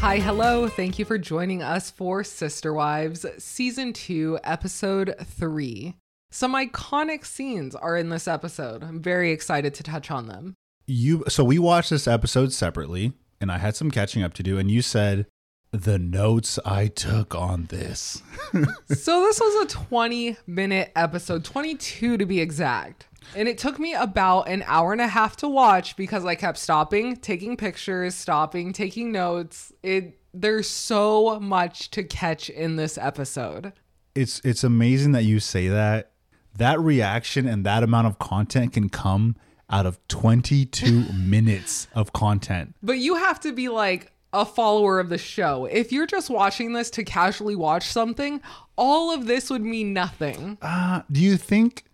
Hi, hello. Thank you for joining us for Sister Wives, Season 2, Episode 3. Some iconic scenes are in this episode. I'm very excited to touch on them. You so we watched this episode separately, and I had some catching up to do, and you said the notes I took on this. so, this was a 20 minute episode, 22 to be exact. And it took me about an hour and a half to watch because I kept stopping, taking pictures, stopping, taking notes. It there's so much to catch in this episode. It's it's amazing that you say that. That reaction and that amount of content can come out of 22 minutes of content. But you have to be like a follower of the show. If you're just watching this to casually watch something, all of this would mean nothing. Uh, do you think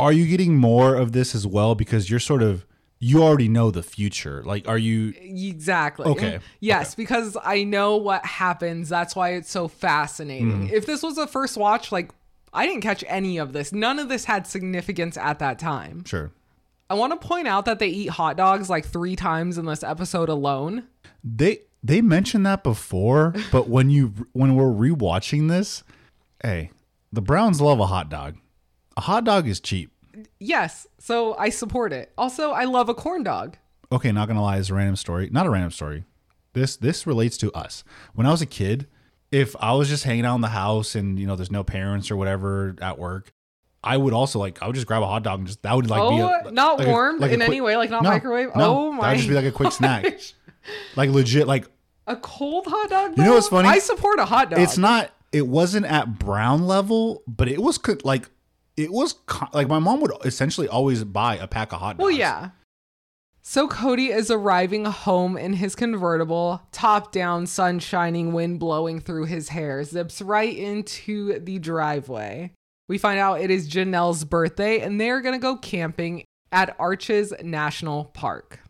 are you getting more of this as well because you're sort of you already know the future. Like are you Exactly. Okay. Yes, Okay. because I know what happens. That's why it's so fascinating. Mm. If this was a first watch, like I didn't catch any of this. None of this had significance at that time. sure? I want to point out that they eat hot dogs like 3 times in this episode alone. They they mentioned that before, but when you when we're rewatching this, hey, the Browns love a hot dog. A hot dog is cheap. Yes, so I support it. Also, I love a corn dog. Okay, not gonna lie, it's a random story. Not a random story. This this relates to us. When I was a kid, if I was just hanging out in the house and you know there's no parents or whatever at work, I would also like I would just grab a hot dog and just that would like be oh, a, not like a- warmed like a in quick- any way, like not No, microwave. no, oh my. That would just be like a quick snack. Like legit, like A cold hot dog. You know what's funny? I support a hot dog. it's not it wasn't at brown level but it was like it was co- like my mom would essentially always buy a pack of hot dogs Well, yeah. So Kody is arriving home in his convertible, top down, sun shining, wind blowing through his hair, zips right into the driveway. We find out it is Janelle's birthday and they're going to go camping at Arches National Park.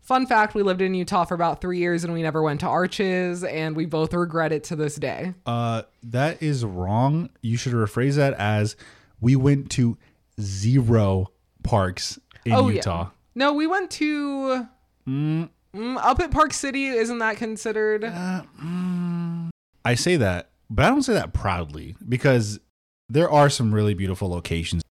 Fun fact we lived in Utah for about three years and we never went to Arches, and we both regret it to this day. uh that is wrong you should rephrase that as we went to zero parks in oh, utah yeah. No, we went to. Mm, Mm, up at Park City, isn't that considered? uh, mm. i say that but i don't say that proudly because there are some really beautiful locations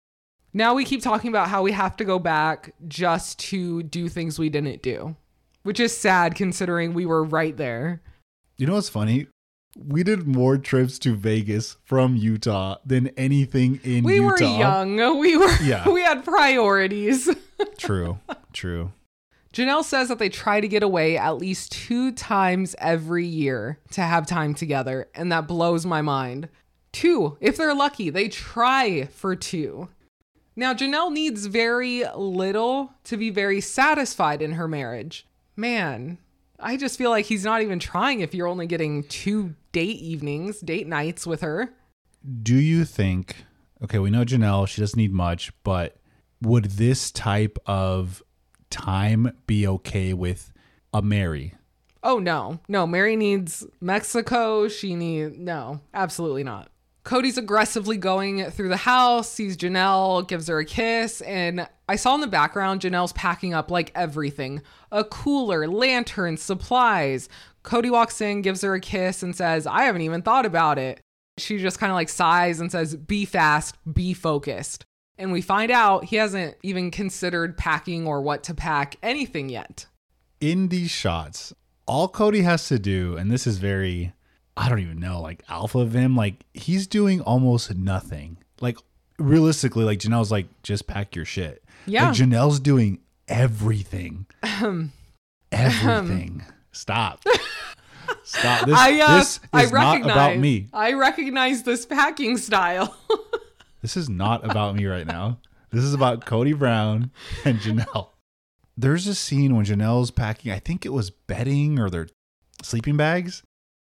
Now we keep talking about how we have to go back just to do things we didn't do, which is sad considering we were right there. you know what's funny we did more trips to vegas from utah than anything in We utah were young. We were Yeah. we had priorities. true true Janelle says that they try to get away at least two times every year to have time together, and that blows my mind. Two, if they're lucky, they try for two. Now, Janelle needs very little to be very satisfied in her marriage. Man, I just feel like he's not even trying if you're only getting two date evenings, date nights with her. do you think okay we know janelle she doesn't need much but would this type of time be okay with a meri Oh no, no. Meri needs Mexico. She needs no, absolutely not. Kody's aggressively going through the house, sees Janelle, gives her a kiss, and I saw in the background Janelle's packing up like everything a cooler, lanterns, supplies. Kody walks in, gives her a kiss, and says, I haven't even thought about it. She just kind of like sighs and says, Be fast, be focused. And we find out he hasn't even considered packing or what to pack anything yet. in these shots all kody has to do and this is very i don't even know like alpha of him like he's doing almost nothing like realistically like janelle's like just pack your shit Yeah. like janelle's doing everything everything stop stop this, I uh, this is I not recognize about me I recognize this packing style. This is not about me right now. This is about Kody Brown and Janelle. There's a scene when Janelle's packing, I think it was bedding or their sleeping bags.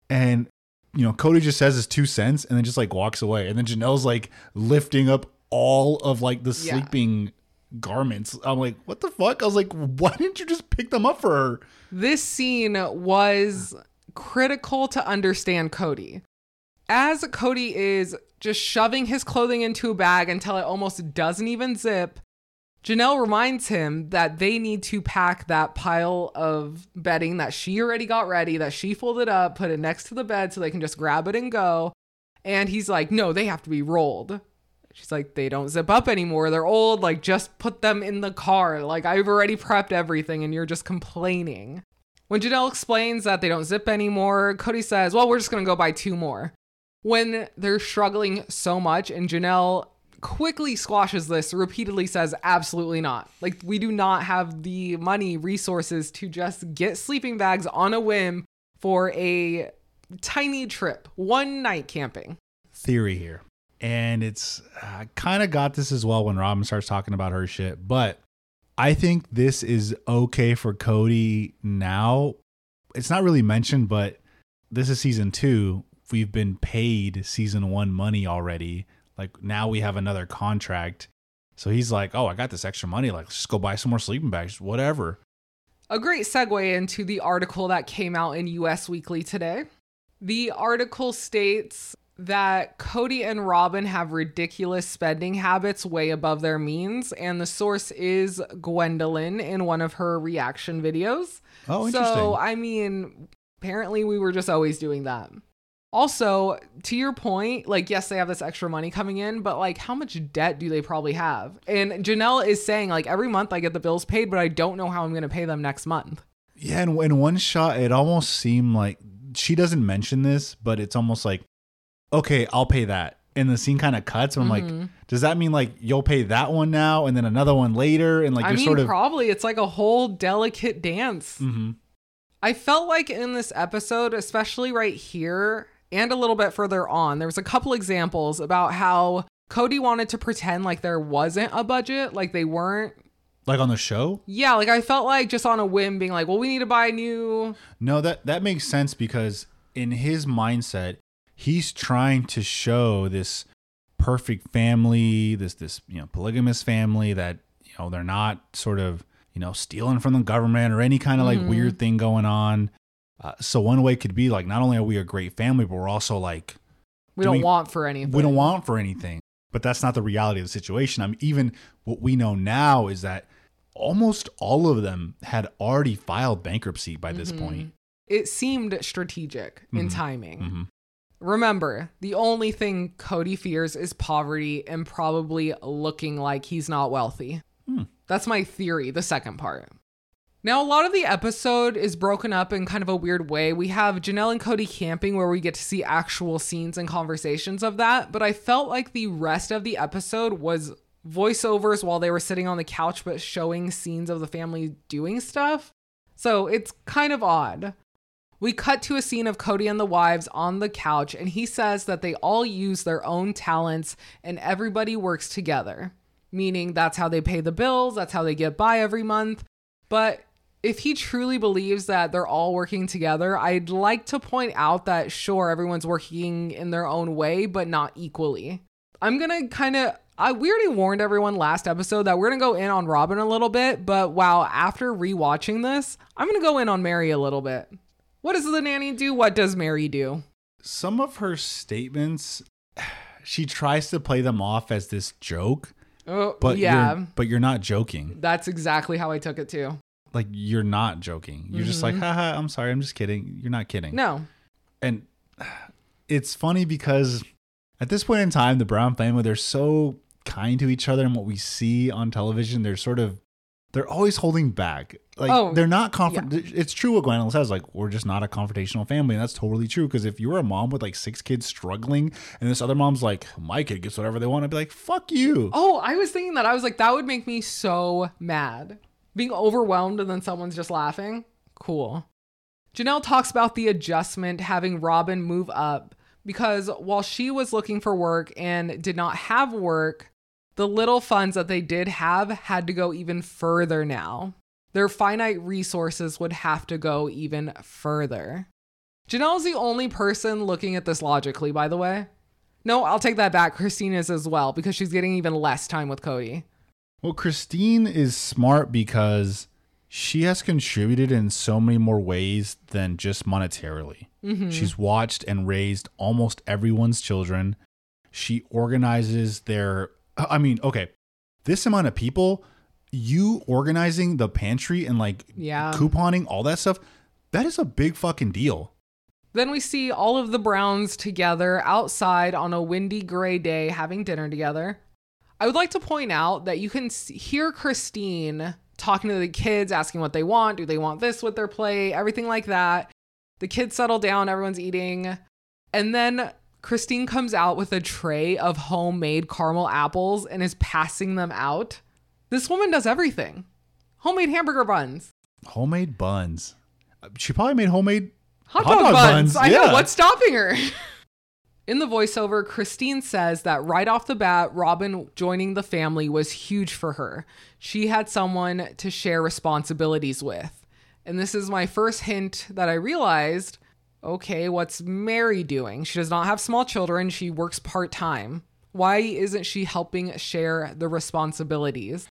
And, you know, Kody just says his two cents and then just like walks away. And then Janelle's like lifting up all of like the Yeah. sleeping garments. I'm like, what the fuck? I was like, why didn't you just pick them up for her? this scene was critical to understand Kody. As Kody is just shoving his clothing into a bag until it almost doesn't even zip, Janelle reminds him that they need to pack that pile of bedding that she already got ready, that she folded up, put it next to the bed so they can just grab it and go. And he's like, no, they have to be rolled. She's like, they don't zip up anymore. They're old. Like, just put them in the car. Like, I've already prepped everything and you're just complaining. When Janelle explains that they don't zip anymore, Kody says, well, we're just going to go buy two more. When they're struggling so much and Janelle quickly squashes this, repeatedly says, absolutely not. Like, we do not have the money, resources to just get sleeping bags on a whim for a tiny trip, one night camping. Theory here. And it's kind of got this as well when Robyn starts talking about her shit. But I think this is okay for Kody now. It's not really mentioned, but this is season two. We've been paid season one money already. Like now we have another contract. So he's like, oh, I got this extra money. Like, just go buy some more sleeping bags, whatever. A great segue into the article that came out in US Weekly today. The article states that Kody and Robyn have ridiculous spending habits way above their means, and the source is Gwendlyn in one of her reaction videos. Oh, interesting. So, I mean, apparently we were just always doing that. Also, to your point, like, yes, they have this extra money coming in, but like, how much debt do they probably have? And Janelle is saying, like, every month I get the bills paid, but I don't know how I'm going to pay them next month. Yeah, and in one shot, it almost seemed like she doesn't mention this, but it's almost like, okay, I'll pay that. And the scene kind of cuts. And I'm Mm-hmm. like, does that mean like you'll pay that one now and then another one later? And like I you're mean, sort of. probably it's like a whole delicate dance. Mhm. I felt like in this episode, especially right here and a little bit further on, there was a couple examples about how Kody wanted to pretend like there wasn't a budget, like they weren't. Like on the show? Yeah, like I felt like just on a whim being like, well, we need to buy new. No, that that makes sense because in his mindset, he's trying to show this perfect family, this this you know polygamous family that you know they're not sort of you know stealing from the government or any kind of like mm-hmm. weird thing going on. Uh, so one way could be like not only are we a great family, but we're also like We Do don't want for anything. we don't want for anything. But that's not the reality of the situation. I mean, even what we know now is that almost all of them had already filed bankruptcy by this point. It seemed strategic in Mhm. timing. Mhm. Remember, the only thing Kody fears is poverty and probably looking like he's not wealthy. Hmm. That's my theory, the second part. Now, a lot of the episode is broken up in kind of a weird way. We have Janelle and Kody camping where we get to see actual scenes and conversations of that, but I felt like the rest of the episode was voiceovers while they were sitting on the couch, but showing scenes of the family doing stuff. So it's kind of odd. We cut to a scene of Kody and the wives on the couch, and he says that they all use their own talents and everybody works together, meaning that's how they pay the bills, that's how they get by every month. But if he truly believes that they're all working together, I'd like to point out that sure, everyone's working in their own way, but not equally. I'm gonna kind of. I we already warned everyone last episode that we're gonna go in on Robyn a little bit, but wow, after rewatching this, I'm gonna go in on Meri a little bit. What does the nanny do? What does Meri do? some of her statements she tries to play them off as this joke Oh, but yeah, you're, but you're not joking that's exactly how I took it too. Like you're not joking you're just like haha i'm sorry i'm just kidding you're not kidding Mm-hmm. No, and it's funny because at this point in time the brown family they're so kind to each other and what we see on television they're sort of they're always holding back like Oh, they're not confront it's true what Gwendlyn says like we're just not a confrontational family and that's totally true because if you were a mom with like six kids struggling and this other mom's like my kid gets whatever they want i'd be like fuck you Oh, I was thinking that. I was like, that would make me so mad. Being overwhelmed and then someone's just laughing. Cool. Janelle talks about the adjustment having Robyn move up because while she was looking for work and did not have work, the little funds that they did have had to go even further now. Their finite resources would have to go even further. Janelle's the only person looking at this logically, by the way. No, I'll take that back. Christine is as well because she's getting even less time with Kody. Well, Christine is smart because she has contributed in so many more ways than just monetarily. Mm-hmm. She's watched and raised almost everyone's children. She organizes their, I mean, okay, this amount of people, you organizing the pantry and like Yeah. couponing all that stuff, that is a big fucking deal. Then we see all of the Browns together outside on a windy gray day having dinner together. I would like to point out that you can hear Christine talking to the kids, asking what they want. Do they want this with their plate? Everything like that. The kids settle down, everyone's eating. And then Christine comes out with a tray of homemade caramel apples and is passing them out. This woman does everything homemade hamburger buns, Homemade buns. Uh, she probably made homemade hot, Hot dog, dog buns. buns, I know what's stopping her. In the voiceover, Christine says that right off the bat, Robyn joining the family was huge for her. She had someone to share responsibilities with. And this is my first hint that I realized okay, what's Meri doing? She does not have small children, she works part time. Why isn't she helping share the responsibilities?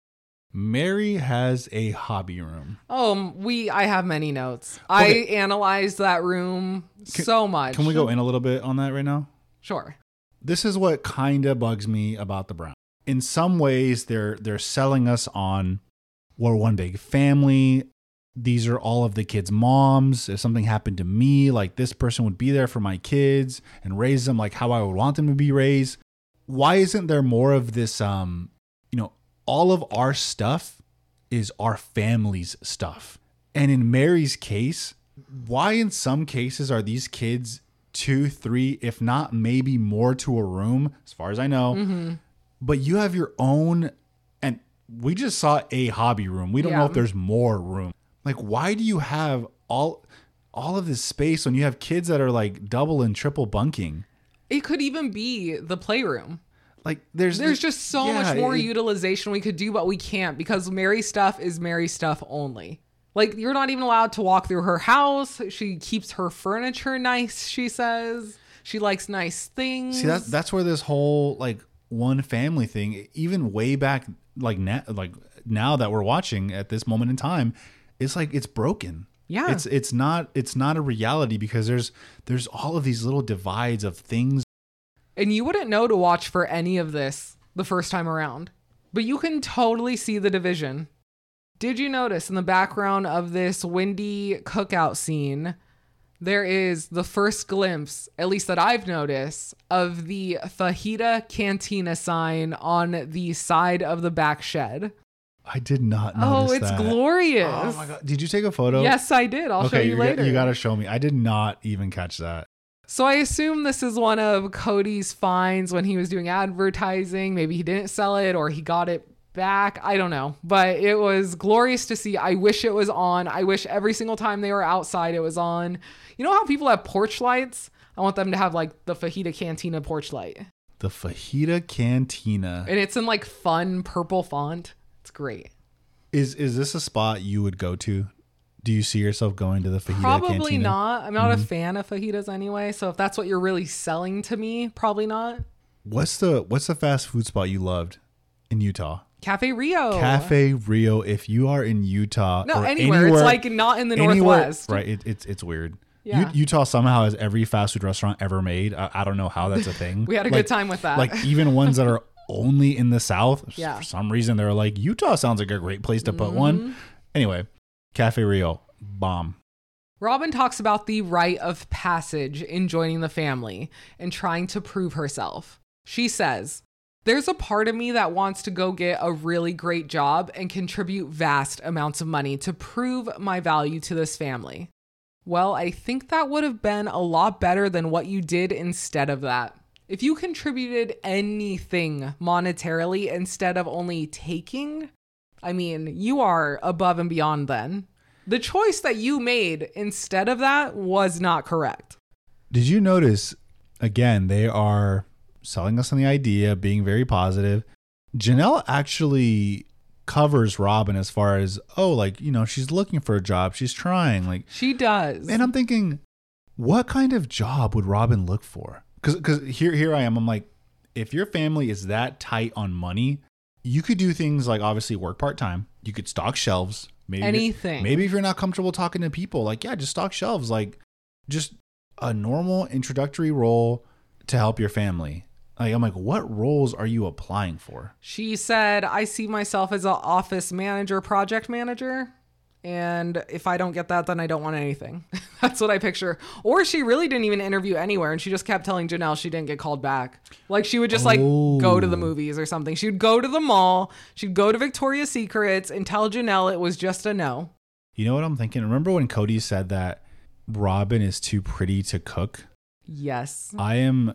Meri has a hobby room. Oh, we I have many notes. I analyzed that room so much. Can we go in a little bit on that right now? Sure. This is what kind of bugs me about the Brown. In some ways, they're they're selling us on we're one big family. These are all of the kids' moms. If something happened to me, like this person would be there for my kids and raise them like how I would want them to be raised. Why isn't there more of this? Um, you know, all of our stuff is our family's stuff. And in Meri's case, why in some cases are these kids two, three, if not maybe more to a room, as far as I know? Mm-hmm. But you have your own, and we just saw a hobby room. We don't know if there's more room. Like, why do you have all all of this space when you have kids that are like double and triple bunking? It could even be the playroom. Like, there's There's just so yeah, much more it- utilization we could do, but we can't because Meri stuff is Meri stuff only. Like you're not even allowed to walk through her house. She keeps her furniture nice, she says. She likes nice things. See that's that's where this whole like one family thing, even way back like now, like now that we're watching at this moment in time, it's like it's broken. Yeah. it's it's not it's not a reality because there's there's all of these little divides of things. And you wouldn't know to watch for any of this the first time around. But you can totally see the division. Did you notice in the background of this windy cookout scene, there is the first glimpse, at least that I've noticed, of the Fajita Cantina sign on the side of the back shed. I did not oh, notice. Oh, it's that. glorious. Oh my god! Did you take a photo? Yes, I did. I'll show you you, later. Got, you gotta show me. I did not even catch that. So I assume this is one of Kody's finds when he was doing advertising. Maybe he didn't sell it or he got it back. I don't know. But it was glorious to see. I wish it was on. I wish every single time they were outside it was on. You know how people have porch lights? I want them to have like the Fajita Cantina porch light. The Fajita Cantina And it's in like fun purple font. It's great. is is this a spot you would go to? Do you see yourself going to the Fajita Probably Cantina? not. I'm not Mm-hmm. a fan of fajitas anyway. So if that's what you're really selling to me, probably not. What's the what's the fast food spot you loved in Utah? Cafe Rio. Cafe Rio. If you are in Utah, No, or anywhere. It's like not in the anywhere- Northwest. right? It, it's it's weird. U- Utah somehow has every fast food restaurant ever made. I, I don't know how that's a thing. We had a Like- good time with that. Like even ones that are only in the South. Yeah. For some reason, they're like Utah sounds like a great place to put Mm-hmm. one. Anyway, Cafe Rio, bomb. Robyn talks about the rite of passage in joining the family and trying to prove herself. She says, There's a part of me that wants to go get a really great job and contribute vast amounts of money to prove my value to this family. Well, I think that would have been a lot better than what you did instead of that. If you contributed anything monetarily instead of only taking, I mean, you are above and beyond then. The choice that you made instead of that was not correct. Did you notice again? They are selling us on the idea, being very positive. Janelle actually covers Robyn as far as oh, like you know, she's looking for a job, she's trying. Like, She does. and I'm thinking, what kind of job would Robyn look for? Because because here here I am. I'm like, if your family is that tight on money, you could do things like obviously work part time. You could stock shelves. Maybe Anything. Maybe if you're not comfortable talking to people, like yeah, just stock shelves. Like just a normal introductory role to help your family. Like I'm like, what roles are you applying for? She said, I see myself as an office manager, project manager. And if I don't get that, then I don't want anything. That's what I picture. Or she really didn't even interview anywhere and she just kept telling Janelle she didn't get called back. Like she would just like go to the Oh. movies or something. She would go to the mall, she'd go to Victoria's Secrets and tell Janelle it was just a no. You know what I'm thinking? Remember when Kody said that Robyn is too pretty to cook? Yes. I am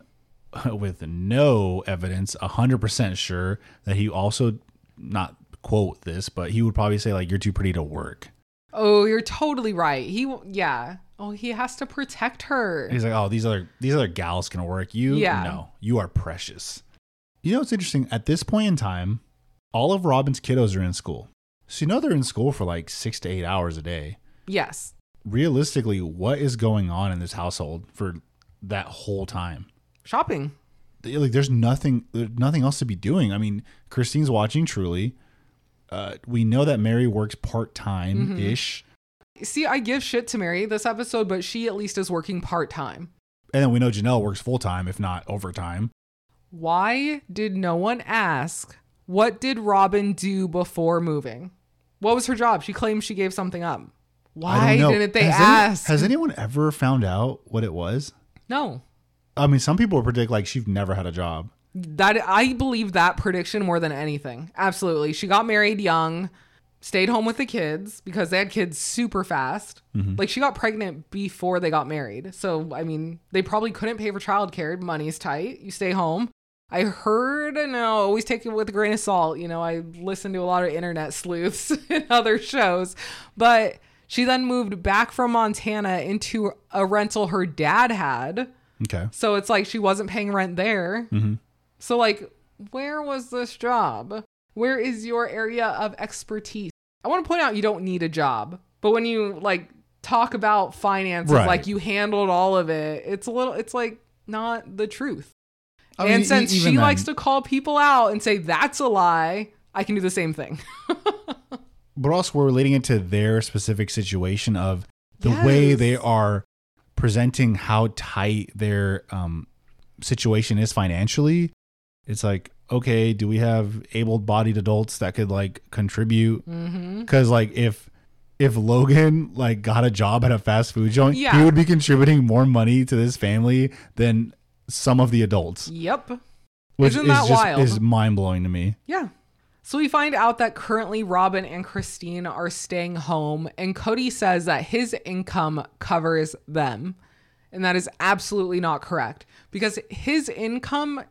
with no evidence 100% sure that he also not quote this, but he would probably say like you're too pretty to work. Oh, you're totally right. He, yeah. Oh, he has to protect her. He's like, "Oh, these other these other gals can work. You Yeah. no. You are precious." You know what's interesting? At this point in time, all of Robyn's kiddos are in school. So you know they're in school for like 6 to 8 hours a day. Yes. Realistically, what is going on in this household for that whole time? Shopping. like there's nothing there's nothing else to be doing. I mean, Christine's watching Truely. Uh, we know that Meri works part time ish, See, I give shit to Meri this episode, but she at least is working part time. and then we know Janelle works full time, if not overtime. Why did no one ask what did Robyn do before moving? What was her job? She claims she gave something up. Why didn't they has any- ask? has anyone ever found out what it was? no. I mean, some people predict like she's never had a job. That I believe that prediction more than anything. Absolutely. She got married young, stayed home with the kids because they had kids super fast. Mm-hmm. Like she got pregnant before they got married. So, I mean, they probably couldn't pay for childcare. Money's tight. You stay home. I heard, no, always take it with a grain of salt. You know, I listen to a lot of internet sleuths and other shows. But she then moved back from Montana into a rental her dad had. Okay. So it's like she wasn't paying rent there. Mm-hmm. So, like, where was this job? Where is your area of expertise? I want to point out you don't need a job, but when you like talk about finances, Right. like you handled all of it, it's a little, it's like not the truth. I and since she then- likes to call people out and say that's a lie, I can do the same thing. but also we're relating it to their specific situation of the way they are presenting how tight their um, situation is financially. It's like, okay, do we have able-bodied adults that could like contribute? mm-hmm. Because like if if Logan like got a job at a fast food joint, Yeah. he would be contributing more money to this family than some of the adults, Yep. which Isn't is that just wild? is mind blowing to me. Yeah. So we find out that currently Robyn and Christine are staying home, and Kody says that his income covers them. And that is absolutely not correct because his income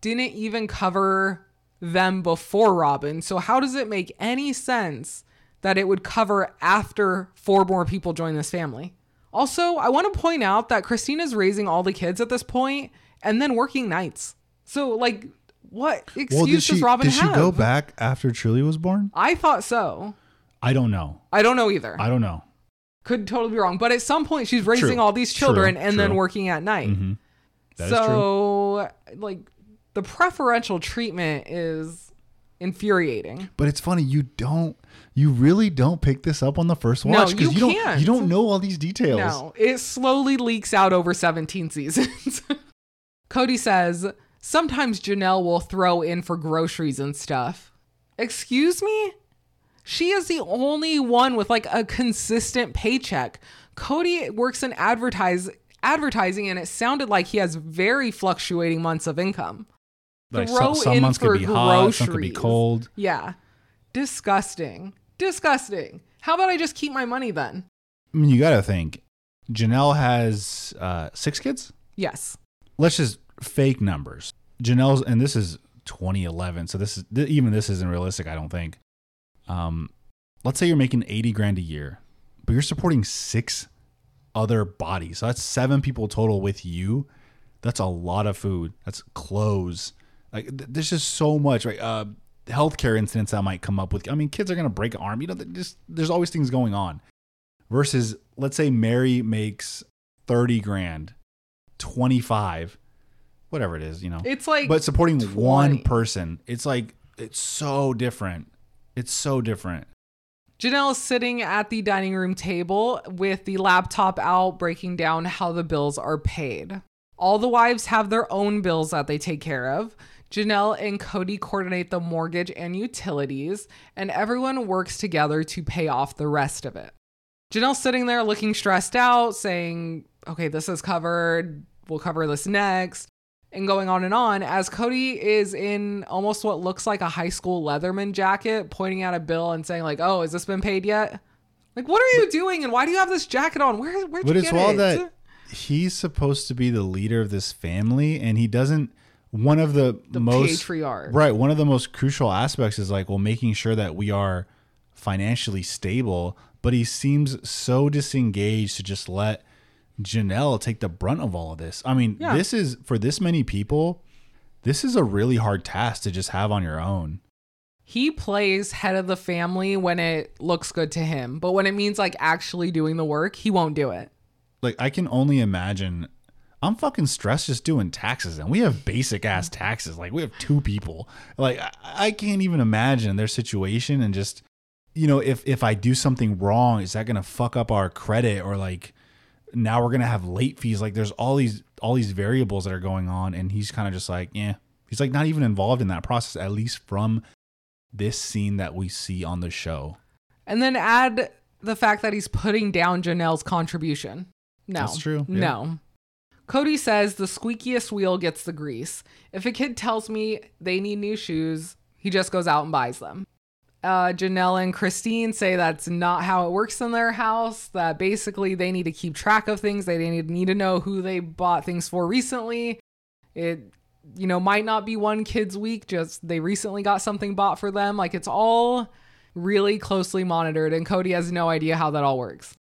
didn't even cover them before Robyn. So, how does it make any sense that it would cover after four more people join this family? Also, I want to point out that Christine is raising all the kids at this point and then working nights. So, like, what excuse Well, did she does Robyn did have? she go back after Truely was born? I thought so. I don't know. I don't know either. I don't know. Could totally be wrong. But at some point, she's raising True. all these True. children and then working at night. Mhm. That is true. so, like, the preferential treatment is infuriating. But it's funny you don't you really don't pick this up on the first No, watch you you, don't you don't know all these details. No, it slowly leaks out over 17 seasons. Kody says, sometimes Janelle will throw in for groceries and stuff. Excuse me? She is the only one with like a consistent paycheck. Kody works in advertise advertising and it sounded like he has very fluctuating months of income. Like Throw some, some in months for could be hot, some could be cold. Yeah. Disgusting. Disgusting. How about I just keep my money then? I mean, you got to think. Janelle has uh, six kids. Yes. Let's just fake numbers. Janelle's, and this is 2011, so this is even this isn't realistic. I don't think. Um, let's say you're making 80 grand a year, but you're supporting six other bodies. So that's seven people total with you. That's a lot of food. That's clothes. Like th- there's just so much. Right. Uh, healthcare incidents that might come up with. I mean, kids are gonna break an arm. You know, just there's always things going on. Versus, let's say Meri makes 30 grand, 25, whatever it is. You know, It's like but supporting 20. one person, it's like it's so different. It's so different. Janelle is sitting at the dining room table with the laptop out, breaking down how the bills are paid. All the wives have their own bills that they take care of. Janelle and Kody coordinate the mortgage and utilities, and everyone works together to pay off the rest of it. Janelle's sitting there looking stressed out, saying, Okay, this is covered. We'll cover this next. And going on and on as Kody is in almost what looks like a high school letterman jacket, pointing at a bill and saying, like, oh, has this been paid yet? Like, what are you doing? And why do you have this jacket on? Where, where'd But you it's get it? that he's supposed to be the leader of this family, and he doesn't. One of the, the most patriarch. right, one of the most crucial aspects is like, well, making sure that we are financially stable. But he seems so disengaged to just let Janelle take the brunt of all of this. I mean, Yeah. this is for this many people. This is a really hard task to just have on your own. He plays head of the family when it looks good to him, but when it means like actually doing the work, he won't do it. like I can only imagine I'm fucking stressed just doing taxes and we have basic ass taxes. Like we have two people. Like I, I can't even imagine their situation and just you know, if if I do something wrong, is that gonna fuck up our credit or like now we're gonna have late fees? Like there's all these all these variables that are going on and he's kind of just like, yeah. He's like not even involved in that process, at least from this scene that we see on the show. And then add the fact that he's putting down Janelle's contribution. No. That's true, yeah. No. Kody says the squeakiest wheel gets the grease. If a kid tells me they need new shoes, he just goes out and buys them. Uh, Janelle and Christine say that's not how it works in their house, that basically they need to keep track of things. They need, need to know who they bought things for recently. It, you know, might not be one kid's week, just they recently got something bought for them. Like it's all really closely monitored, and Kody has no idea how that all works.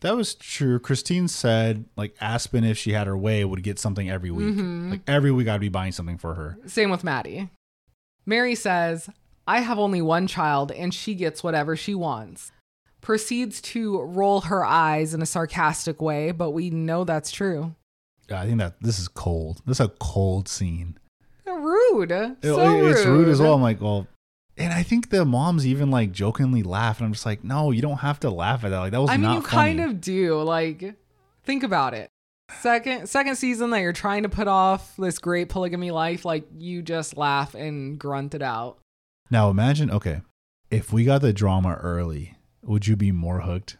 That was true. Christine said like Aspyn, if she had her way, would get something every week. Mhm. Like every week, I'd be buying something for her. Same with Maddie. Meri says, I have only one child and she gets whatever she wants. Proceeds to roll her eyes in a sarcastic way, but we know that's true. Yeah, I think that this is cold. This is a cold scene. Rude. It- So it's rude as well. I'm like, well, and I think the moms even like jokingly laugh, and I'm just like, no, you don't have to laugh at that. Like that was I mean, not you funny. kind of do. Like, think about it. Second, second season that you're trying to put off this great polygamy life, like you just laugh and grunt it out. Now imagine, okay, if we got the drama early, would you be more hooked?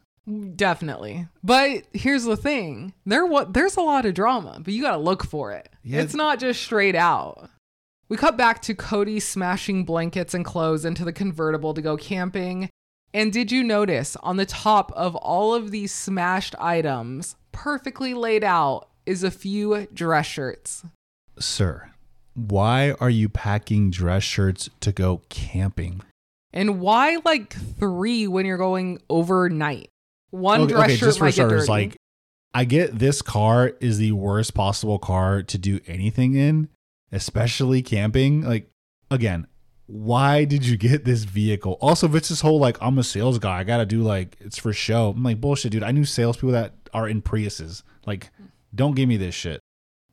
Definitely. But here's the thing. There what there's a lot of drama, but you got to look for it. Yeah. It's not just straight out. We cut back to Kody smashing blankets and clothes into the convertible to go camping. And did you notice on the top of all of these smashed items, perfectly laid out, is a few dress shirts? Sir, why are you packing dress shirts to go camping? And why like three when you're going overnight? One okay, dress okay, shirt just for might get starters, dirty. like I get this car is the worst possible car to do anything in, especially camping. Like again, why did you get this vehicle? Also, if it's this whole like I'm a sales guy, I gotta do like it's for show. I'm like bullshit, dude. I knew salespeople that are in Priuses. Like, don't give me this shit.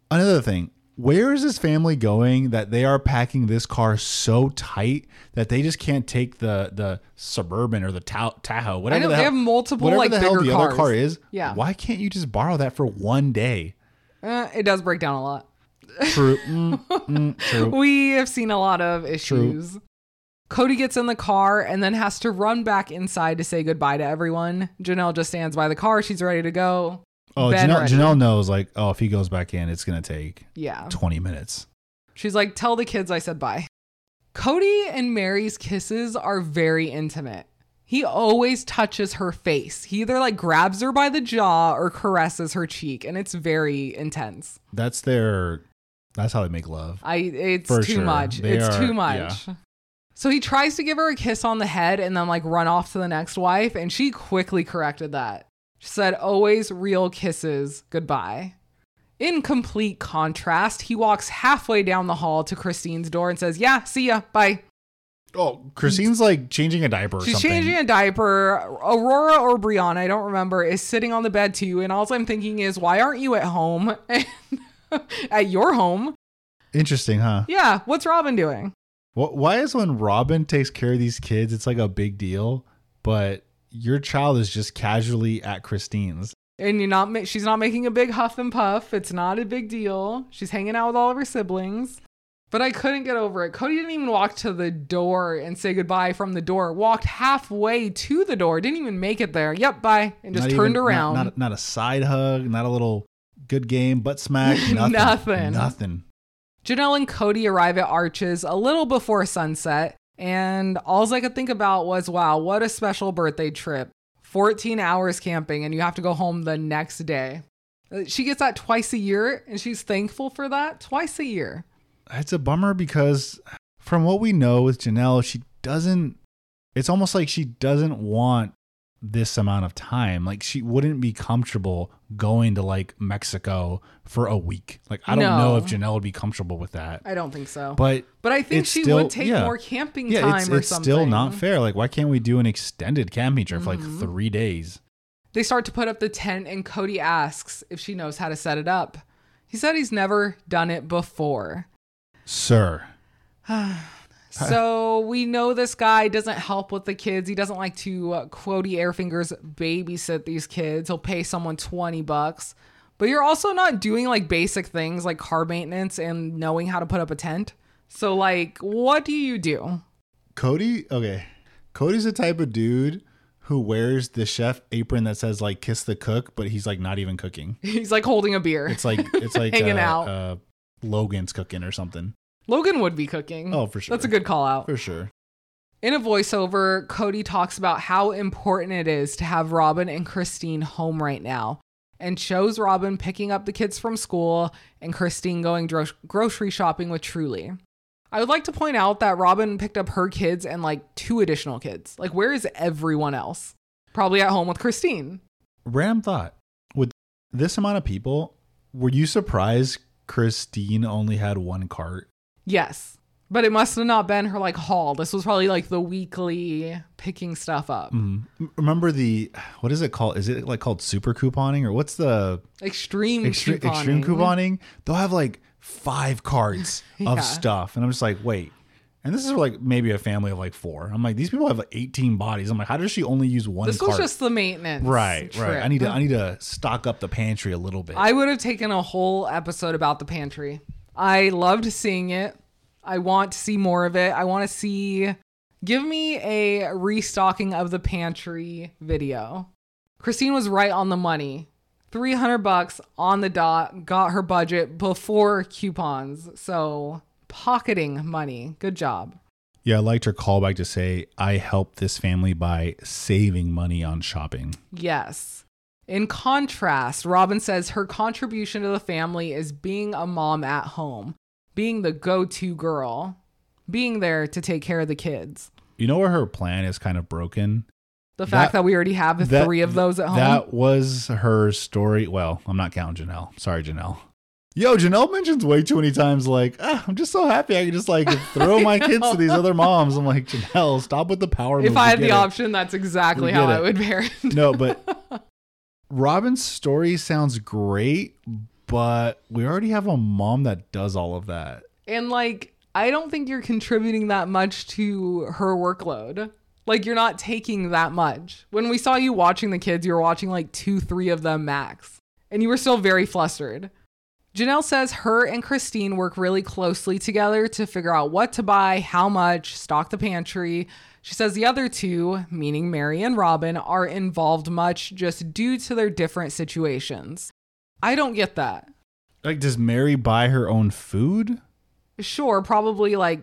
Another thing, where is this family going that they are packing this car so tight that they just can't take the the suburban or the Tahoe, I whatever know the they hell, have multiple whatever like the hell the cars. other car is. Yeah. Why can't you just borrow that for one day? Eh, it does break down a lot. True. Mm, mm, true. We have seen a lot of issues. Kody gets in the car and then has to run back inside to say goodbye to everyone. Janelle just stands by the car. She's ready to go. Oh, Janelle. Janelle knows like, oh, if he goes back in, it's gonna take Yeah. twenty minutes. She's like, tell the kids I said bye. Kody and Meri's kisses are very intimate. He always touches her face. He either like grabs her by the jaw or caresses her cheek, and it's very intense. That's their. That's how they make love. I it's too sure. much. They it's are- too much. So he tries to give her a kiss on the head and then like run off to the next wife, and she quickly corrected that. She said, "Always real kisses. Goodbye." In complete contrast, he walks halfway down the hall to Christine's door and says, "Yeah, see ya. Bye." Oh, Christine's like changing a diaper. Or She's something. changing a diaper. Aurora or Breanna, I don't remember, is sitting on the bed too. And all I'm thinking is, why aren't you at home? at your home? Interesting, huh? Yeah. What's Robyn doing? Wh- Why is when Robyn takes care of these kids, it's like a big deal, but your child is just casually at Christine's. And you're not ma- she's not making a big huff and puff. It's not a big deal. She's hanging out with all of her siblings. But I couldn't get over it. Kody didn't even walk to the door and say goodbye from the door. Walked halfway to the door, didn't even make it there. Yep, bye, and just Not turned even- not- around. Not, not, a side hug, not a little good game, butt smack, nothing. Nothing. Nothing. Janelle and Kody arrive at Arches a little before sunset, and all I could think about was, wow, what a special birthday trip. 14 hours camping, and you have to go home the next day. She gets that twice a year, and she's thankful for that twice a year. It's a bummer because from what we know with Janelle, she doesn't, it's almost like she doesn't want this amount of time. Like she wouldn't be comfortable going to like Mexico for a week. Like I don't know if Janelle would be comfortable with that. I don't think so. But, But I think she still- would take yeah. more camping yeah, time it's, or it's something. still not fair. Like why can't we do an extended camping trip for like Mm-hmm. three days? They start to put up the tent, and Kody asks if she knows how to set it up. He said he's never done it before. Sir. So we know this guy doesn't help with the kids. He doesn't like to uh, quotey airfingers babysit these kids. He'll pay someone 20 bucks. But you're also not doing like basic things like car maintenance and knowing how to put up a tent. So like what do you do? Kody, okay. Kody's the type of dude who wears the chef apron that says like kiss the cook, but he's like not even cooking. He's like holding a beer. It's like it's like Hanging uh, out. Uh, Logan's cooking or something. Logan would be cooking. Oh, for sure. That's a good call out. For sure. In a voiceover, Kody talks about how important it is to have Robyn and Christine home right now and shows Robyn picking up the kids from school and Christine going dro- grocery shopping with Truely. I would like to point out that Robyn picked up her kids and like two additional kids. Like, where is everyone else? Probably at home with Christine. Ram thought. With this amount of people, were you surprised Christine only had one cart? Yes. But it must have not been her like haul. This was probably like the weekly picking stuff up. Mm. Remember the what is it called? Is it like called super couponing or what's the Extreme extreme, couponing. extreme couponing? They'll have like five cards Yeah. of stuff, and I'm just like, wait. And this is like maybe a family of like four. I'm like, these people have like 18 bodies. I'm like, how does she only use one This cart? was just the maintenance. right, trip. right. I need to I need to stock up the pantry a little bit. I would have taken a whole episode about the pantry. I loved seeing it. I want to see more of it. I want to see. Give me a restocking of the pantry video. Christine was right on the money. 300 bucks on the dot, got her budget before coupons. So, pocketing money. Good job. yeah, I liked her callback to say, I helped this family by saving money on shopping. Yes. In contrast, Robyn says her contribution to the family is being a mom at home, being the go to girl, being there to take care of the kids. You know where her plan is kind of broken? The fact That- that, we already have the That- three of those at home. That was her story. Well, I'm not counting Janelle. Sorry, Janelle. Yo, Janelle mentions way too many times, like, ah, I'm just so happy I can just like throw my kids to these other moms. I'm like, Janelle, stop with the power. if moves. I had the it." option, that's exactly We how I would bear it. No, but Robyn's story sounds great, but we already have a mom that does all of that. And like, I don't think you're contributing that much to her workload. Like, you're not taking that much. When we saw you watching the kids, you were watching like two, three of them max. And you were still very flustered. Janelle says her and Christine work really closely together to figure out what to buy, how much, stock the pantry. She says the other two, meaning Meri and Robyn, are involved much just due to their different situations. I don't get that. Like, does Meri buy her own food? Sure, probably like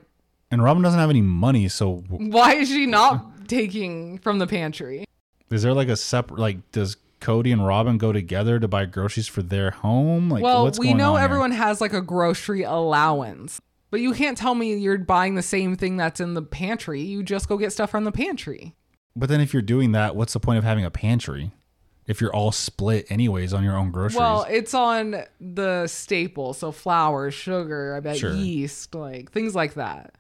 And Robyn doesn't have any money, so Why is she not taking from the pantry? is there like a separate like does Kody and Robyn go together to buy groceries for their home? Like well, what's we know on here? everyone has like a grocery allowance, but you can't tell me you're buying the same thing that's in the pantry. You just go get stuff from the pantry. But then if you're doing that, what's the point of having a pantry? If you're all split anyways on your own groceries. Well, it's on the staple, so flour, sugar, I bet Sure. yeast, like things like that.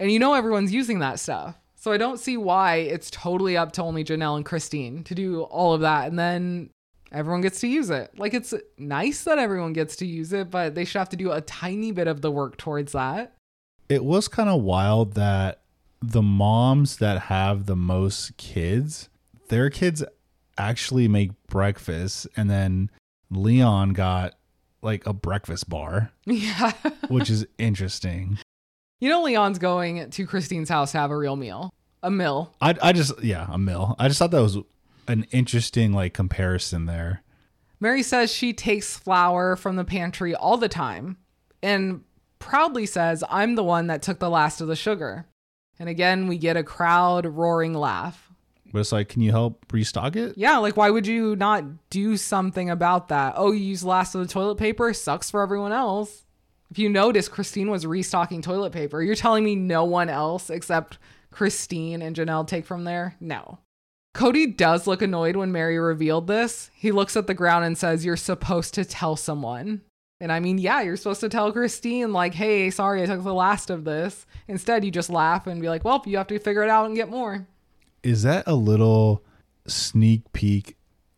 And you know everyone's using that stuff. So I don't see why it's totally up to only Janelle and Christine to do all of that and then everyone gets to use it. Like it's nice that everyone gets to use it, but they should have to do a tiny bit of the work towards that. it was kind of wild that the moms that have the most kids, their kids actually make breakfast, and then Leon got like a breakfast bar, Yeah. which is interesting. you know, Leon's going to Christine's house to have a real meal, a meal. I I just yeah, a meal. I just thought that was an interesting like comparison there. Meri says she takes flour from the pantry all the time and proudly says, I'm the one that took the last of the sugar. And again, we get a crowd roaring laugh. But it's like, can you help restock it? Yeah, like why would you not do something about that? Oh, you use last of the toilet paper? Sucks for everyone else. If you notice, Christine was restocking toilet paper. You're telling me no one else except Christine and Janelle take from there? No. Kody does look annoyed when Meri revealed this. He looks at the ground and says, You're supposed to tell someone. And I mean, yeah, you're supposed to tell Christine, like, hey, sorry, I took the last of this. Instead, you just laugh and be like, well, you have to figure it out and get more. Is that a little sneak peek?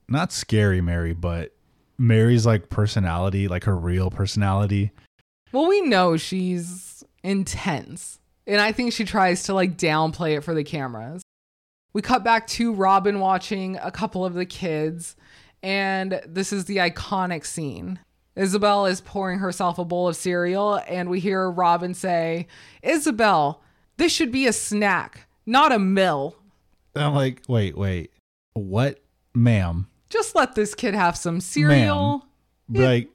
Not scary Meri, but Meri's like personality, like her real personality. Well, we know she's intense. And I think she tries to like downplay it for the cameras. We cut back to Robyn watching a couple of the kids, and this is the iconic scene. Ysabel is pouring herself a bowl of cereal, and we hear Robyn say, Ysabel, this should be a snack, not a mill. And I'm like, wait, wait, what, ma'am? Just let this kid have some cereal. Ma'am, Like,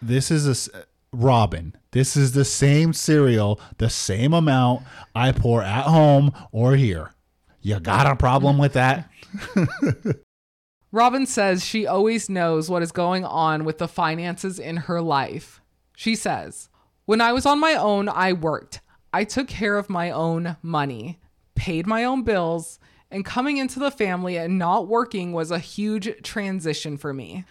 this is a Robyn. This is the same cereal, the same amount I pour at home or here. You got a problem with that? Robyn says she always knows what is going on with the finances in her life. She says, When I was on my own, I worked. I took care of my own money, paid my own bills, and coming into the family and not working was a huge transition for me.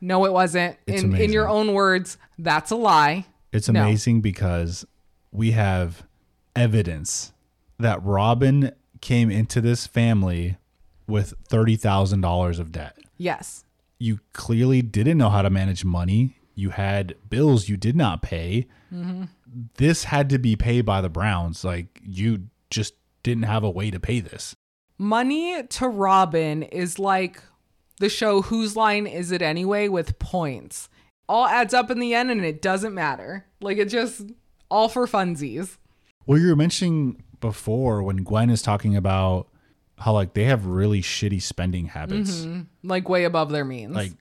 No, it wasn't. It's in, in your own words, that's a lie. It's No. amazing because we have evidence that Robyn came into this family with $30,000 of debt. Yes. You clearly didn't know how to manage money. You had bills you did not pay. Mm-hmm. This had to be paid by the Browns. Like, you just didn't have a way to pay this. Money to Robyn is like the show Whose Line Is It Anyway with points. All adds up in the end and it doesn't matter. Like it just all for funsies. Well, you were mentioning before when Gwen is talking about how, like, they have really shitty spending habits. Mm-hmm. Like way above their means. like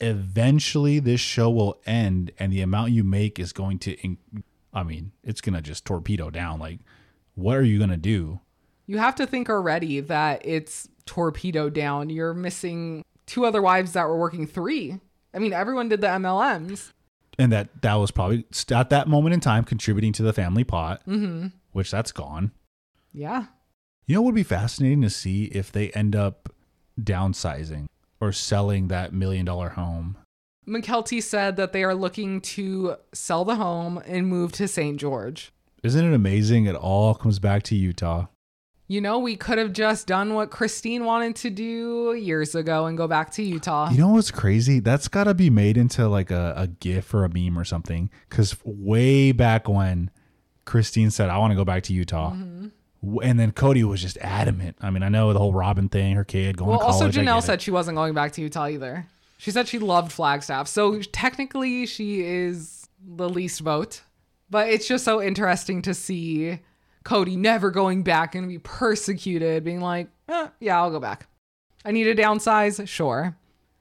eventually this show will end and the amount you make is going to in- i mean it's going to just torpedo down like what are you going to do you have to think already that it's torpedo down. You're missing two other wives that were working three. I mean, everyone did the MLMs. and that that was probably at that moment in time contributing to the family pot mm-hmm. which that's gone Yeah. you know what would be fascinating to see if they end up downsizing or selling that million dollar home Mykelti said that they are looking to sell the home and move to St. George. isn't it amazing it all comes back to utah You know, we could have just done what Christine wanted to do years ago and go back to Utah. You know what's crazy? That's got to be made into like a, a GIF or a meme or something. Because way back when Christine said, I want to go back to Utah. Mm-hmm. And then Kody was just adamant. I mean, I know the whole Robyn thing, her kid going well, to college. also Janelle said she wasn't going back to Utah either. She said she loved Flagstaff. So technically she is the least vote. But it's just so interesting to see Kody never going back and be persecuted, being like, eh, yeah, I'll go back. I need to downsize, sure.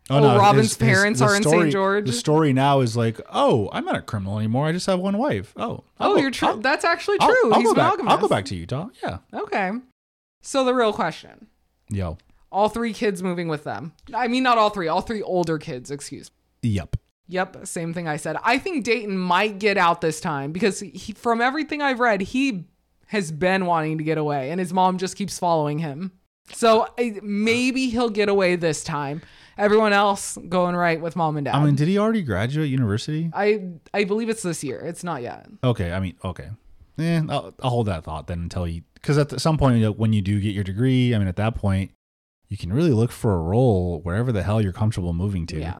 Oh, Robyn's parents the are in St. story- George? The story now is like, oh, I'm not a criminal anymore. I just have one wife. Oh, I'll Oh, go- you're true. That's actually I'll- true. I'll, He's go back. I'll monogamous. go back to Utah. Yeah. Okay. So the real question Yo. all three kids moving with them. I mean, not all three, all three older kids, excuse me. Yep. Yep, same thing I said. I think Dayton might get out this time because he, from everything I've read, he has been wanting to get away and his mom just keeps following him. So maybe he'll get away this time. Everyone else going right with mom and dad. I mean, did he already graduate university? I I believe it's this year. It's not yet. Okay, I mean, okay. Eh, I'll, I'll hold that thought then until you, because at the, some point when you do get your degree, I mean, at that point, you can really look for a role wherever the hell you're comfortable moving to. Yeah.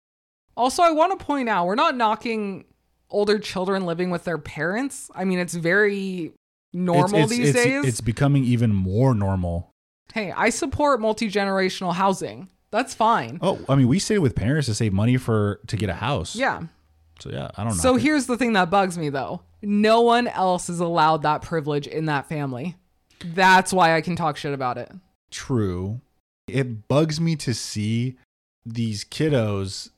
Also, I want to point out we're not knocking older children living with their parents. I mean, it's very normal it's, these it's, days. It's becoming even more normal. hey, I support multi generational housing. That's fine. Oh, I mean, we stayed with parents to save money for to get a house. Yeah. So yeah, I don't know. So here's the thing that bugs me though. No one else is allowed that privilege in that family. That's why I can talk shit about it. True. It bugs me to see these kiddos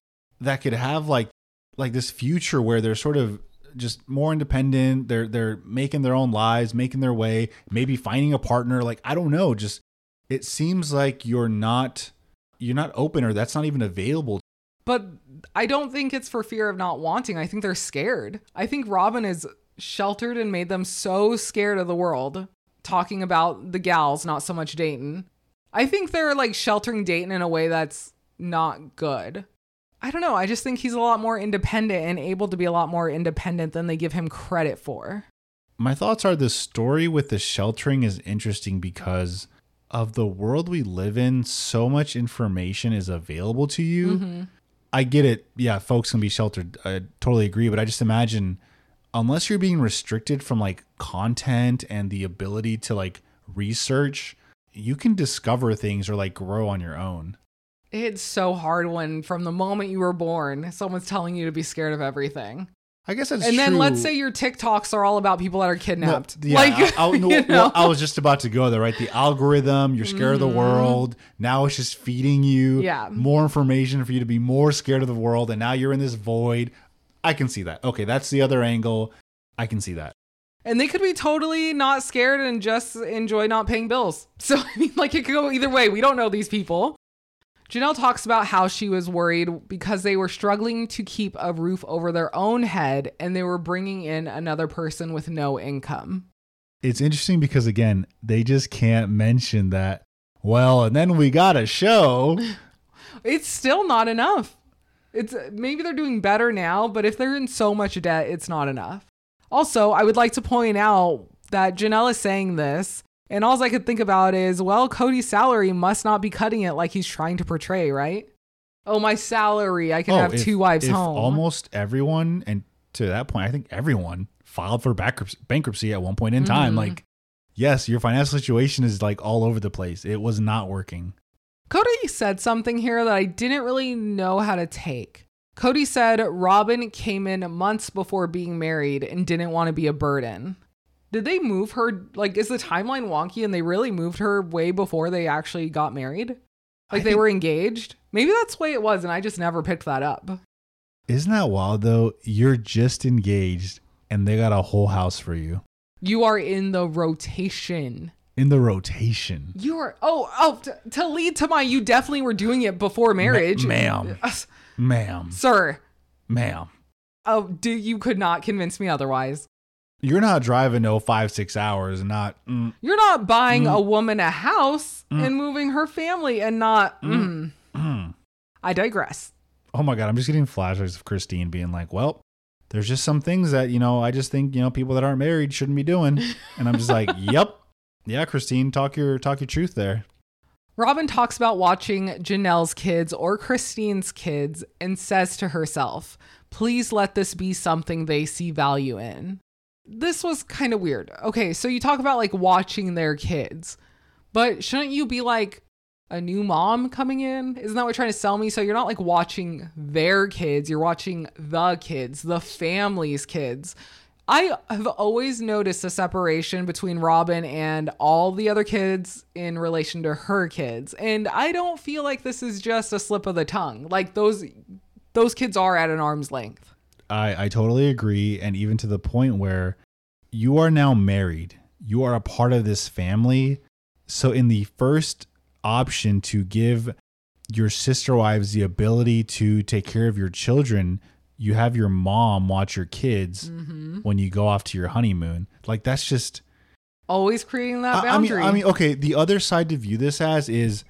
that could have like like this future where they're sort of just more independent. They're they're making their own lives, making their way, maybe finding a partner. Like I don't know, just it seems like you're not you're not open or that's not even available. But I don't think it's for fear of not wanting. I think they're scared. I think Robyn is sheltered and made them so scared of the world, talking about the gals, not so much Dayton. I think they're like sheltering Dayton in a way that's not good. I don't know. I just think he's a lot more independent and able to be a lot more independent than they give him credit for. My thoughts are the story with the sheltering is interesting because of the world we live in, so much information is available to you. Mm-hmm. I get it. Yeah, folks can be sheltered. I totally agree. But I just imagine, unless you're being restricted from like content and the ability to like research, you can discover things or like grow on your own. It's so hard when, from the moment you were born, someone's telling you to be scared of everything. I guess that's and then let's say your TikToks are all about people that are kidnapped. yeah, like, I, I- no, you well. I was just about to go there, right? The algorithm, you're scared of the world. Now it's just feeding you Mm-hmm. Yeah. more information for you to be more scared of the world. And now you're in this void. I can see that. Okay, that's the other angle. I can see that. And they could be totally not scared and just enjoy not paying bills. So, I mean, like, it could go either way. We don't know these people. Janelle talks about how she was worried because they were struggling to keep a roof over their own head and they were bringing in another person with no income. It's interesting because, again, they just can't mention that. Well, and then we got a show. It's still not enough. It's maybe they're doing better now, but if they're in so much debt, it's not enough. Also, I would like to point out that Janelle is saying this, and all I could think about is, well, Kody's salary must not be cutting it like he's trying to portray, right? Oh, my salary! I can have if- two wives home. Almost everyone, and to that point, I think everyone filed for bankruptcy, at one point in time. Mhm. Like, yes, your financial situation is like all over the place. It was not working. Kody said something here that I didn't really know how to take. Kody said Robyn came in months before being married and didn't want to be a burden. Did they move her? Like, is the timeline wonky and they really moved her way before they actually got married? Like, I they were engaged? Maybe that's the way it was, and I just never picked that up. Isn't that wild though? You're just engaged and they got a whole house for you You are in the rotation. in the rotation. You are, oh, oh, t- to lead to my, you definitely were doing it before marriage. ma'am. Uh, Ma'am, Sir, ma'am. oh, do you could not convince me otherwise. You're not driving no five, six hours and not, mm, You're not buying Mm. a woman a house and moving her family and not. Mm. mm. I digress. Oh my God, I'm just getting flashbacks of Christine being like, well, there's just some things that, you know, I just think, you know, people that aren't married shouldn't be doing. And I'm just like, yep. Yeah, Christine, talk your talk your truth there. Robyn talks about watching Janelle's kids or Christine's kids and says to herself, please let this be something they see value in. This was kind of weird. Okay, so you talk about like watching their kids, but shouldn't you be like a new mom coming in? Isn't that what you're trying to sell me? So you're not like watching their kids, you're watching the kids, the family's kids. I have always noticed a separation between Robyn and all the other kids in relation to her kids. And I don't feel like this is just a slip of the tongue. Like those those kids are at an arm's length. I, I totally agree. And even to the point where you are now married, you are a part of this family. So, in the first option to give your sister wives the ability to take care of your children, you have your mom watch your kids mm-hmm. when you go off to your honeymoon. Like, that's just. Always creating that I- I mean, boundary. I mean, okay. The other side to view this as is,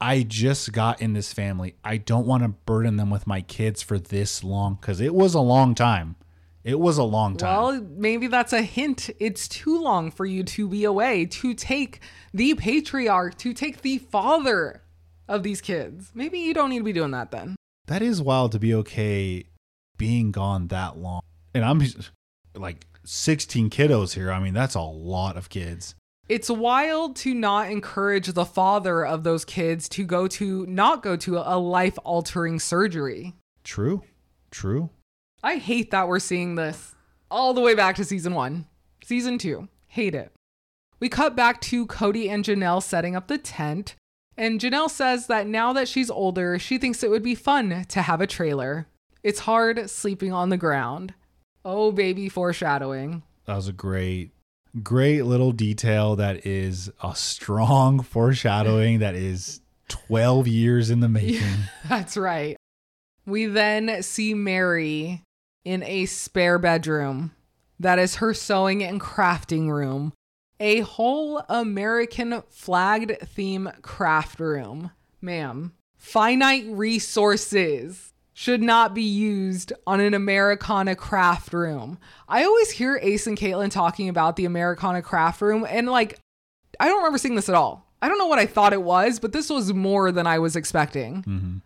I just got in this family. I don't want to burden them with my kids for this long because it was a long time. It was a long time. Well, maybe that's a hint. It's too long for you to be away, to take the patriarch, to take the father of these kids. Maybe you don't need to be doing that then. that is wild to be okay being gone that long. And I'm like 16 kiddos here. I mean, that's a lot of kids. It's wild to not encourage the father of those kids to go to not go to a life altering surgery. True. True. I hate that we're seeing this all the way back to season one. Season two, hate it. We cut back to Kody and Janelle setting up the tent, and Janelle says that now that she's older, she thinks it would be fun to have a trailer. It's hard sleeping on the ground. Oh, baby, foreshadowing. That was a great, great little detail that is a strong foreshadowing that is 12 years in the making. That's right. We then see Meri in a spare bedroom. That is her sewing and crafting room. A whole American flagged theme craft room. Ma'am, finite resources should not be used on an Americana craft room. I always hear Ace and Caitlin talking about the Americana craft room, and like, I don't remember seeing this at all. I don't know what I thought it was, but this was more than I was expecting. Mm-hmm.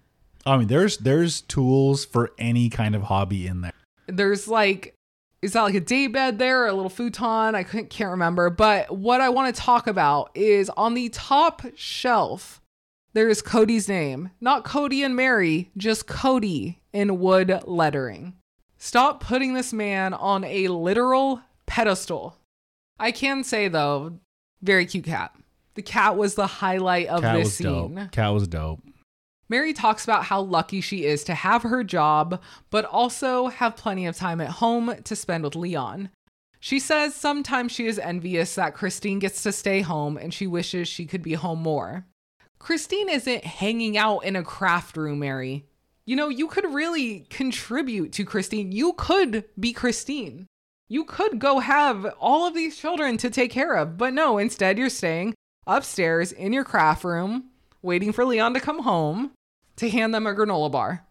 I mean, there's there's tools for any kind of hobby in there. there's like is that like a day bed there or a little futon i couldn't, can't remember but what i want to talk about is on the top shelf there is kody's name not kody and meri just kody in wood lettering stop putting this man on a literal pedestal i can say though very cute cat the cat was the highlight of Cat this scene dope. Cat was dope. Meri talks about how lucky she is to have her job, but also have plenty of time at home to spend with Leon. She says sometimes she is envious that Christine gets to stay home and she wishes she could be home more. Christine isn't hanging out in a craft room, Meri. You know, you could really contribute to Christine. You could be Christine. You could go have all of these children to take care of, but no, instead you're staying upstairs in your craft room, waiting for Leon to come home to hand them a granola bar.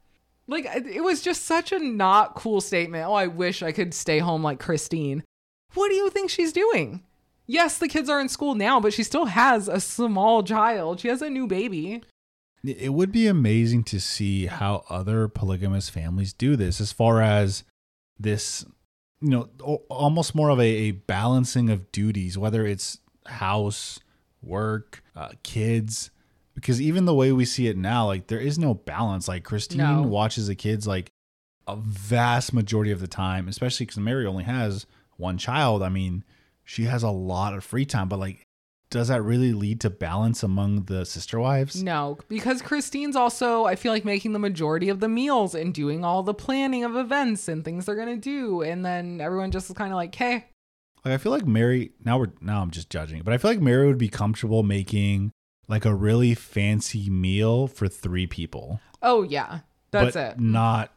Like, it was just such a not cool statement. Oh, I wish I could stay home like Christine. What do you think she's doing? Yes, the kids are in school now, but she still has a small child. She has a new baby. It would be amazing to see how other polygamous families do this as far as this, you know, almost more of a, a balancing of duties, whether it's house, work, uh, kids. Because even the way we see it now, like there is no balance. Like Christine No. watches the kids like a vast majority of the time, especially because Meri only has one child. I mean, she has a lot of free time, but like, does that really lead to balance among the sister wives? No, because Christine's also, I feel like, making the majority of the meals and doing all the planning of events and things they're going to do. And then everyone just is kind of like, hey, Like I feel like Meri now we're now I'm just judging, but I feel like Meri would be comfortable making like a really fancy meal for three people. oh, yeah, that's but it. Not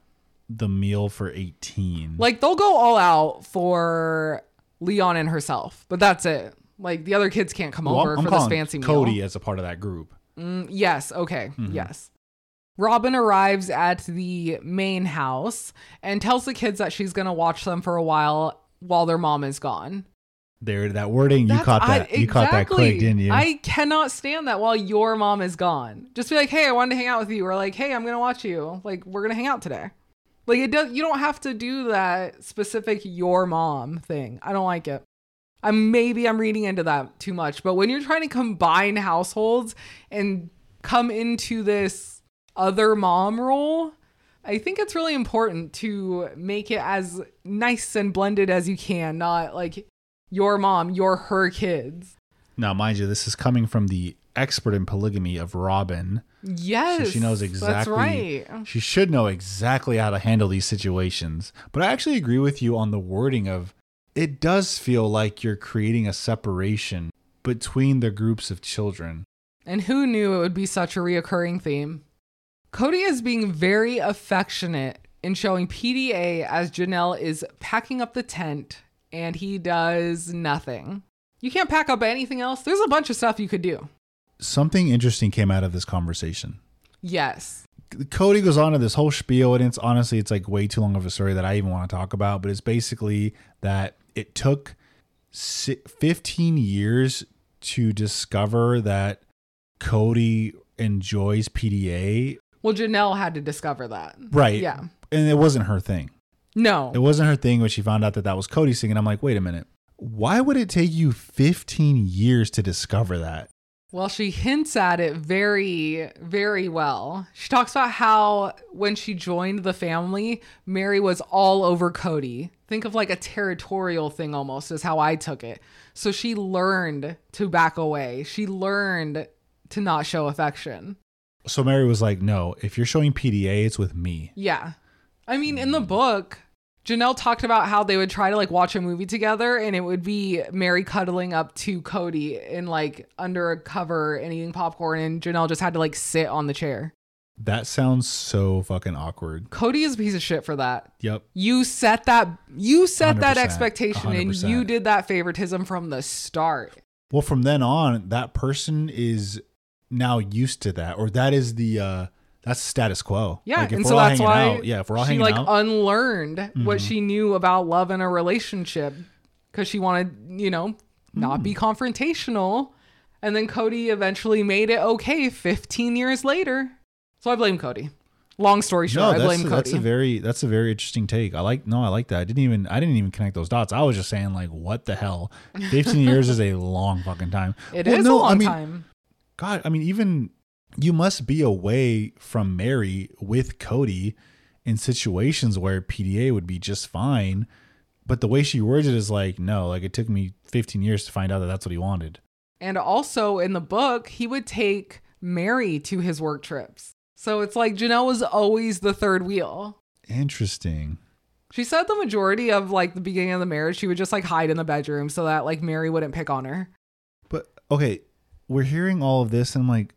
the meal for 18. Like they'll go all out for Leon and herself, but that's it. Like the other kids can't come Well, over I'm for this fancy meal. Kody as a part of that group. Mm, yes, okay, Mhm. yes. Robyn arrives at the main house and tells the kids that she's going to watch them for a while while their mom is gone. There that wording you caught I- that you caught that click, didn't you? I cannot stand that while your mom is gone. Just be like, "Hey, I wanted to hang out with you," or like, "Hey, I'm gonna watch you." Like, we're gonna hang out today. Like, it does. You don't have to do that specific your mom thing. I don't like it. I'm maybe I'm reading into that too much, but when you're trying to combine households and come into this other mom role, I think it's really important to make it as nice and blended as you can, not like your mom, you're her kids. now, mind you, this is coming from the expert in polygamy of Robyn. Yes. she knows That's exactly- right. She should know exactly how to handle these situations. But I actually agree with you on the wording of it does feel like you're creating a separation between the groups of children. And who knew it would be such a reoccurring theme? Kody is being very affectionate in showing PDA as Janelle is packing up the tent and he does nothing. You can't pack up anything else. There's a bunch of stuff you could do. Something interesting came out of this conversation. Yes. Kody goes on to this whole spiel, and it's honestly, it's like way too long of a story that I even want to talk about. But it's basically that it took 15 years to discover that Kody enjoys PDA. Well, Janelle had to discover that. Right. Yeah. And it wasn't her thing. No. It wasn't her thing when she found out that that was Kody's thing. And I'm like, wait a minute. Why would it take you 15 years to discover that? Well, she hints at it very, very well. She talks about how when she joined the family, Meri was all over Kody. Think of like a territorial thing almost, is how I took it. So she learned to back away. She learned to not show affection. So Meri was like, "No, if you're showing PDA, it's with me." Yeah. I mean, in the book, Janelle talked about how they would try to like watch a movie together and it would be Meri cuddling up to Kody in like under a cover and eating popcorn and Janelle just had to like sit on the chair. That sounds so fucking awkward. Kody is a piece of shit for that. Yep. You set that you set that 100%, expectation and you did that favoritism from the start. Well, from then on, that person is now used to that, or that is the uh that's status quo. Yeah, Like, and we're so all that's why out- yeah, if we're all she hanging like out, Mm-hmm. unlearned what she knew about love in a relationship because she wanted, you know, not Hmm. be confrontational. And then Kody eventually made it okay 15 years later. So I blame Kody. Long story short, no, I blame a, Kody. that's a very that's a very interesting take. I like no, I like that. I didn't even I didn't even connect those dots. I was just saying like, what the hell? Fifteen years is a long fucking time. It is Well, a long I mean, time. God, I mean, even you must be away from Meri with Kody in situations where PDA would be just fine. But the way she words it is like, no, like it took me 15 years to find out that that's what he wanted. And also in the book, he would take Meri to his work trips. So it's like Janelle was always the third wheel. Interesting. She said the majority of like the beginning of the marriage, she would just like hide in the bedroom so that like Meri wouldn't pick on her. But okay, we're hearing all of this, and I'm like,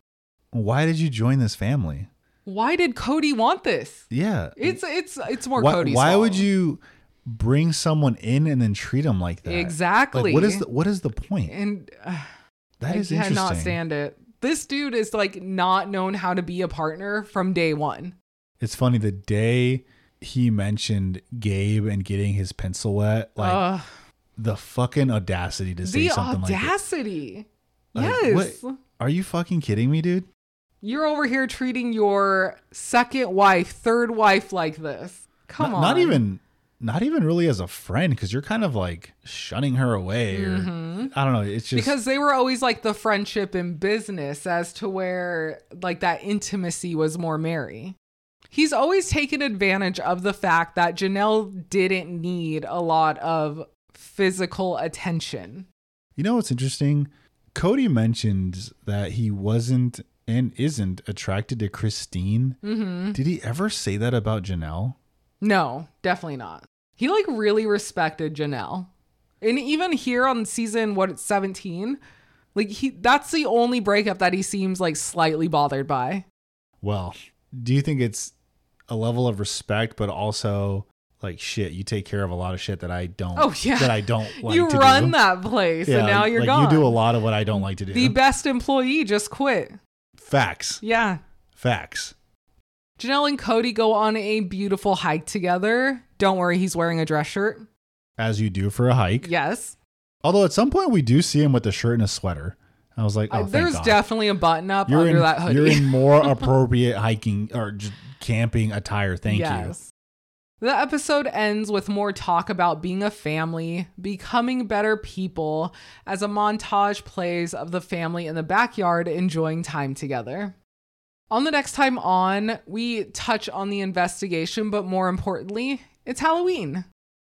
why did you join this family? Why did Kody want this? Yeah. It's it's it's more why, Kody's why fault. would you bring someone in and then treat them like that? exactly? Like, what is the what is the point? and uh, That I is interesting. cannot stand it. This dude is like not known how to be a partner from day one. It's funny the day he mentioned Gabe and getting his pencil wet, like Ugh. the fucking audacity to say the something like that. audacity. Like, yes. what- Are you fucking kidding me, dude? You're over here treating your second wife, third wife like this. Come not, on. Not even not even really as a friend because you're kind of like shunning her away or I don't know. It's just Mm-hmm. because they were always like the friendship in business as to where like that intimacy was more Meri. He's always taken advantage of the fact that Janelle didn't need a lot of physical attention. You know what's interesting? Cody mentioned that he wasn't and isn't attracted to Christine. Mm-hmm. Did he ever say that about Janelle? No, definitely not. He like really respected Janelle. And even here on season what it's 17, like he that's the only breakup that he seems like slightly bothered by. Well, do you think it's a level of respect, but also like shit? You take care of a lot of shit that I don't. Oh, yeah. that I don't like. you run do. that place Yeah, and now you're like gone. You do a lot of what I don't like to do. The best employee just quit. Facts. Yeah. Facts. Janelle and Kody go on a beautiful hike together. Don't worry, he's wearing a dress shirt. As you do for a hike. Yes. Although at some point we do see him with a shirt and a sweater. I was like, oh, there's God. definitely a button up you're under in, that hoodie. You're in more appropriate hiking or just camping attire. Thank you. yes. The episode ends with more talk about being a family, becoming better people, as a montage plays of the family in the backyard enjoying time together. On the next time on, we touch on the investigation, but more importantly, it's Halloween.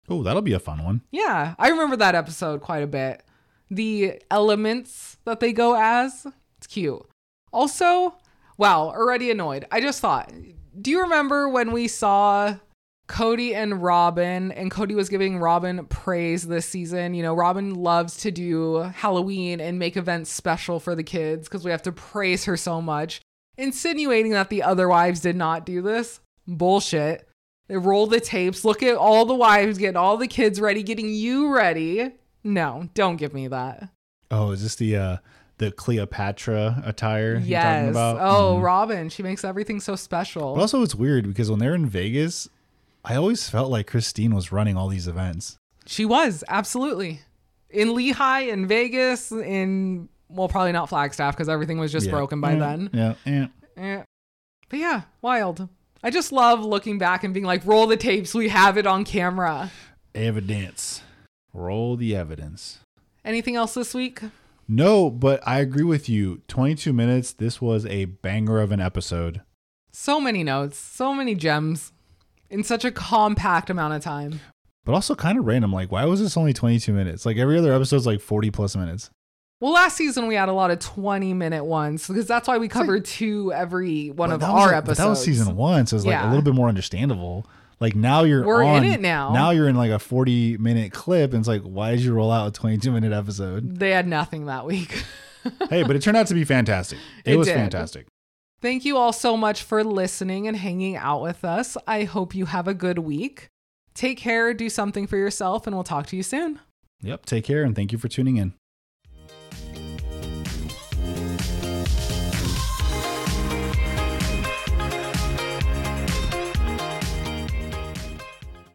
Oh, that'll be a fun one. Yeah, I remember that episode quite a bit. The elements that they go as, it's cute. Also, wow, already annoyed. I just thought, do you remember when we saw Kody and Robyn, and Kody was giving Robyn praise this season? You know, Robyn loves to do Halloween and make events special for the kids because we have to praise her so much, insinuating that the other wives did not do this. Bullshit. They roll the tapes. Look at all the wives getting all the kids ready, getting you ready. No, don't give me that. Oh, is this the uh the Cleopatra attire you're talking yes. Oh, Mhm. Robyn, she makes everything so special. But also, it's weird because when they're in Vegas, I always felt like Christine was running all these events. she was absolutely in Lehi, in Vegas, in well, probably not Flagstaff because everything was just Yeah. broken by Mm, then. Yeah, yeah. Eh. But yeah, wild. I just love looking back and being like, roll the tapes. We have it on camera. Evidence. Roll the evidence. Anything else this week? No, but I agree with you. 22 minutes. This was a banger of an episode. So many notes, so many gems in such a compact amount of time. But also kind of random. Like, why was this only 22 minutes? Like, every other episode's like 40 plus minutes. Well, last season we had a lot of 20 minute ones because that's why we covered two every one of our like- episodes. But that was season one, so it's like Yeah. a little bit more understandable. Like now you're We're in it now. Now you're in like a 40 minute clip, and it's like, why did you roll out a 22 minute episode? They had nothing that week. hey, but it turned out to be fantastic. It, It was did. fantastic. Thank you all so much for listening and hanging out with us. I hope you have a good week. Take care, do something for yourself, and we'll talk to you soon. Yep. Take care, and thank you for tuning in.